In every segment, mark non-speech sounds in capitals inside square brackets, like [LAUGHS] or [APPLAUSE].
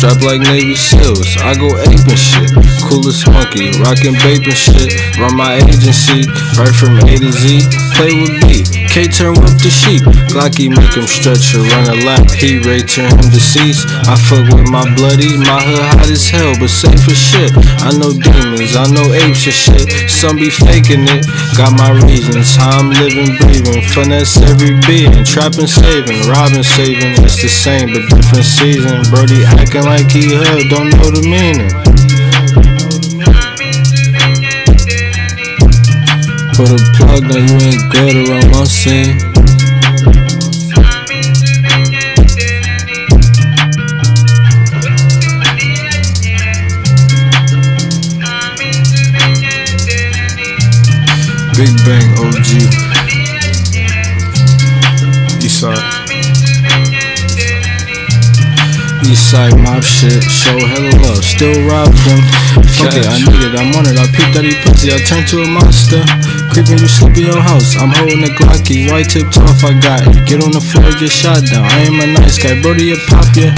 strapped like Navy SEALs. I go ape and shit. Coolest monkey, rockin' babe and shit. Run my agency, right from A to Z. Play with B. K turn with the sheep. Glocky make him stretch or run a lap. He Ray turn him deceased. I fuck with my bloody, my hood hot as hell, but safe as shit. I know demons, I know apes and shit. Some be faking it. Got my reasons, how I'm living, breathing. Finesse every being, trapping, saving, robbing, saving. It's the same, but different season. Brody acting like he hood, don't know the meaning. Put a plug, now you ain't good around my scene. Big Bank OG. Eastside. Eastside mob shit, show hella love, still rob them. Fuck it, I need it, I'm on it. I peep that he pussy, I turn to a monster. Creeping, you sleep in your house. I'm holding a Glocky, white tip off, I got it. Get on the floor, get shot down. I am a nice guy, Brody, a pop ya.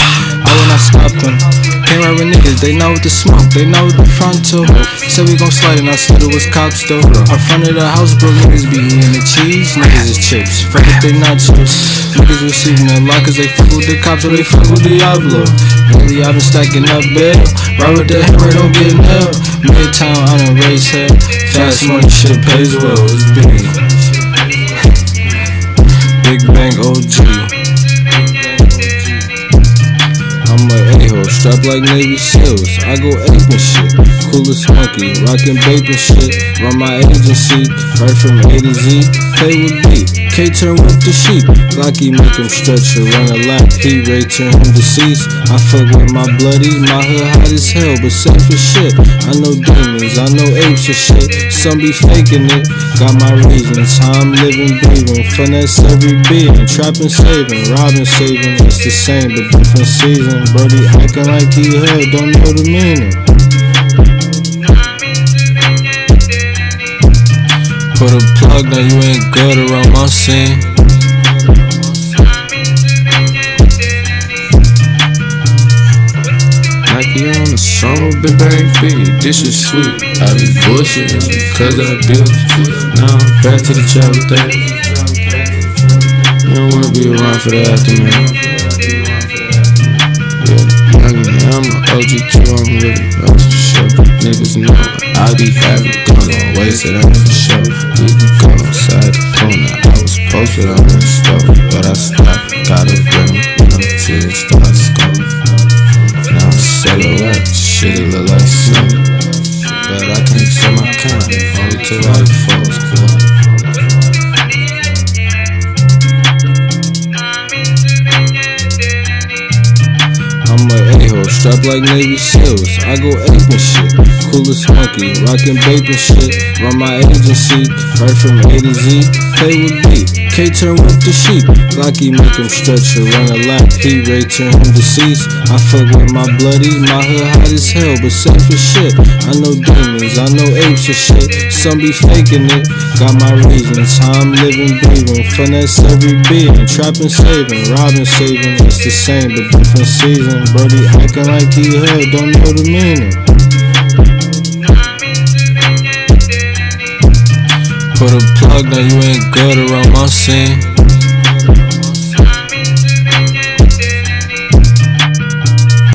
I will not stop them. Came right with niggas, they know the smoke, they know the front. Said we gon' slide and I said it was cops though. Our front of the house, bro, niggas be eating the cheese, niggas is chips. Fuck if they nachos. Niggas receiving a lot cause they fuck with the cops or they fuck with Diablo. Lately I've been stacking up bail. Right with the hammer, don't get nailed. Midtown, I done raise hell. Fast money shit pays well, it's big. [LAUGHS] Big Bank OG. Strapped like Navy SEALs. I go ape and shit. Coolest monkey, rockin' and shit. Run my agency, right from A to Z. Play with B. K turn with the sheep. Glocky make him stretch or run a lap. He Ray turn him deceased. I fuck with my bloody, my hood hot as hell, but safe as shit. I know demons, I know apes and shit. Some be faking it. Got my reasons, how I'm living, breathing. Finesse every being, trapping, saving, robbing, saving. It's the same, but different season. Brody acting like he hood, don't know the meaning. Put a plug, now you ain't good around my scene. Nike on the summer, been bang feet. This is sweet. I be bullshitting cause I built. Now I'm back to the with that. You don't wanna be around for the aftermath. Yeah, I'm an OG too, I'm really for sure. Niggas know I be having gun on, wasted out for sure. We can go outside the corner, I was posted on the stove, but I stopped, got a rim, until it starts going. Now I'm silhouette, shit it look like snow. But I can't sell my count, only till I falls a-hole, strapped like Navy SEALs. I go ape and shit. Coolest monkey, rockin' babe and shit. Run my agency, right from A to Z. Play with B. K turn with the sheep. Glocky make him stretch or run a lap. He Ray turn him deceased. I fuck with my bloody, my hood hot as hell, but safe as shit. I know demons, I know apes and shit. Some be faking it. Got my reasons, how I'm living, breathing. Finesse every being, trapping, saving, robbing, saving. It's the same, but different season. Brody acting like he hood, don't know the meaning. Put a plug, now you ain't good around my scene.